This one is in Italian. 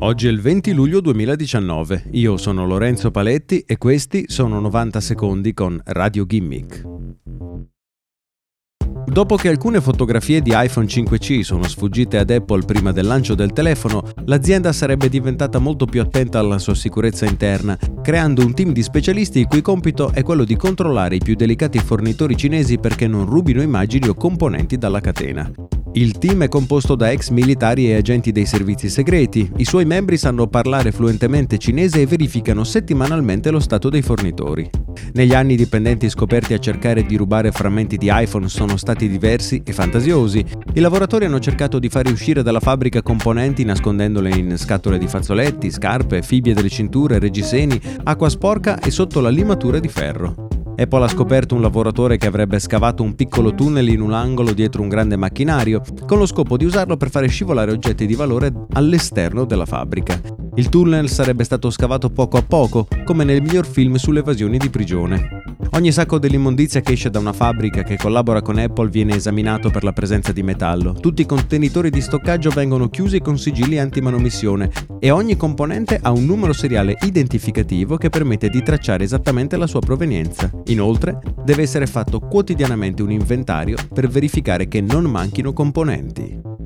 Oggi è il 20 luglio 2019, io sono Lorenzo Paletti e questi sono 90 secondi con Radio Gimmick. Dopo che alcune fotografie di iPhone 5C sono sfuggite ad Apple prima del lancio del telefono, l'azienda sarebbe diventata molto più attenta alla sua sicurezza interna, creando un team di specialisti il cui compito è quello di controllare i più delicati fornitori cinesi perché non rubino immagini o componenti dalla catena. Il team è composto da ex militari e agenti dei servizi segreti. I suoi membri sanno parlare fluentemente cinese e verificano settimanalmente lo stato dei fornitori. Negli anni i dipendenti scoperti a cercare di rubare frammenti di iPhone sono stati diversi e fantasiosi. I lavoratori hanno cercato di fare uscire dalla fabbrica componenti nascondendole in scatole di fazzoletti, scarpe, fibbie delle cinture, reggiseni, acqua sporca e sotto la limatura di ferro. Apple ha scoperto un lavoratore che avrebbe scavato un piccolo tunnel in un angolo dietro un grande macchinario, con lo scopo di usarlo per fare scivolare oggetti di valore all'esterno della fabbrica. Il tunnel sarebbe stato scavato poco a poco, come nel miglior film sulle evasioni di prigione. Ogni sacco dell'immondizia che esce da una fabbrica che collabora con Apple viene esaminato per la presenza di metallo. Tutti i contenitori di stoccaggio vengono chiusi con sigilli anti-manomissione e ogni componente ha un numero seriale identificativo che permette di tracciare esattamente la sua provenienza. Inoltre, deve essere fatto quotidianamente un inventario per verificare che non manchino componenti.